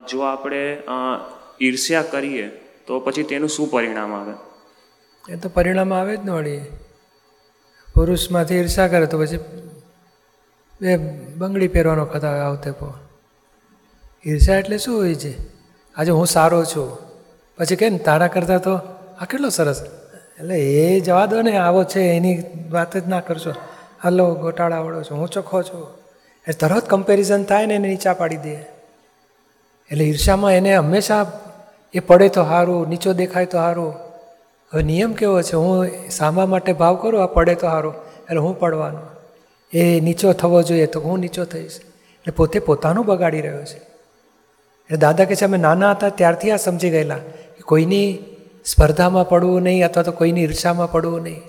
જો આપણે ઈર્ષ્યા કરીએ, તો પછી તેનું શું પરિણામ આવે? એ તો પરિણામ આવે જ ને વળી. પુરુષમાંથી ઈર્ષા કરે તો પછી બે બંગડી પહેરવાનો કથા આવતે પો. ઈર્ષ્યા એટલે શું હોય છે? આજે હું સારો છું. પછી કે ને તારા કરતાં તો આ કેટલો સરસ. એટલે એ જવા દો ને, આવો છે, એની વાત જ ના કરશો. હલો ગોટાળાવાળો છું, હું ચોખ્ખો છું. એ તરત કમ્પેરિઝન થાય ને એને નીચા પાડી દે. એટલે ઈર્ષામાં એને હંમેશા એ પડે તો સારું નીચો દેખાય તો સારું હવે નિયમ કેવો છે? હું સામા માટે ભાવ કરું, આ પડે તો સારું એટલે હું પડવાનો. એ નીચો થવો જોઈએ તો હું નીચો થઈશ. એટલે પોતે પોતાનું બગાડી રહ્યો છે. એટલે દાદા કે છે, અમે નાના હતા ત્યારથી આ સમજી ગયેલા કે કોઈની સ્પર્ધામાં પડવું નહીં અથવા તો કોઈની ઈર્ષામાં પડવું નહીં.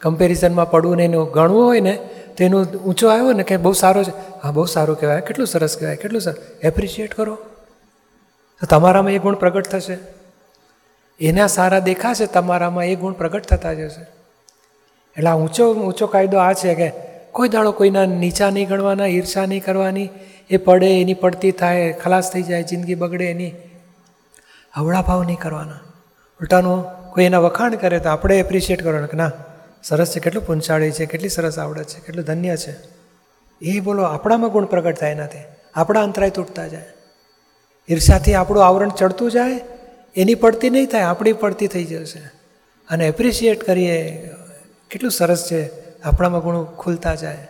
કમ્પેરિઝનમાં પડવું નહીં. એનું ગણવું હોય ને, તો એનું ઊંચો આવ્યો ને કે બહુ સારો છે. હા, બહુ સારું કહેવાય. કેટલું સરસ કહેવાય, કેટલું સરસ એપ્રિશિએટ કરો. તમારામાં એ ગુણ પ્રગટ થશે. એના સારા દેખાશે, તમારામાં એ ગુણ પ્રગટ થતા જશે. એટલે આ ઊંચો ઊંચો કાયદો આ છે કે કોઈ દાડો કોઈના નીચા નહીં ગણવાના, ઈર્ષા નહીં કરવાની, એ પડે, એની પડતી થાય, ખલાસ થઈ જાય, જિંદગી બગડે એની. હવળા ભાવ નહીં કરવાના. ઉલટાનો કોઈ એના વખાણ કરે તો આપણે એપ્રિશિએટ કરવાનું કે ના, સરસ છે, કેટલું પૂંછાળી છે, કેટલી સરસ આવડત છે, કેટલું ધન્ય છે. એ બોલો, આપણામાં ગુણ પ્રગટ થાય એનાથી. આપણા અંતરાય તૂટતા જાય. ઈર્ષાથી આપણું આવરણ ચડતું જાય, એની પડતી નહીં થાય, આપણી પડતી થઈ જશે. અને એપ્રિશિએટ કરીએ, કેટલું સરસ છે, આપણામાં ગુણ ખુલતા જાય.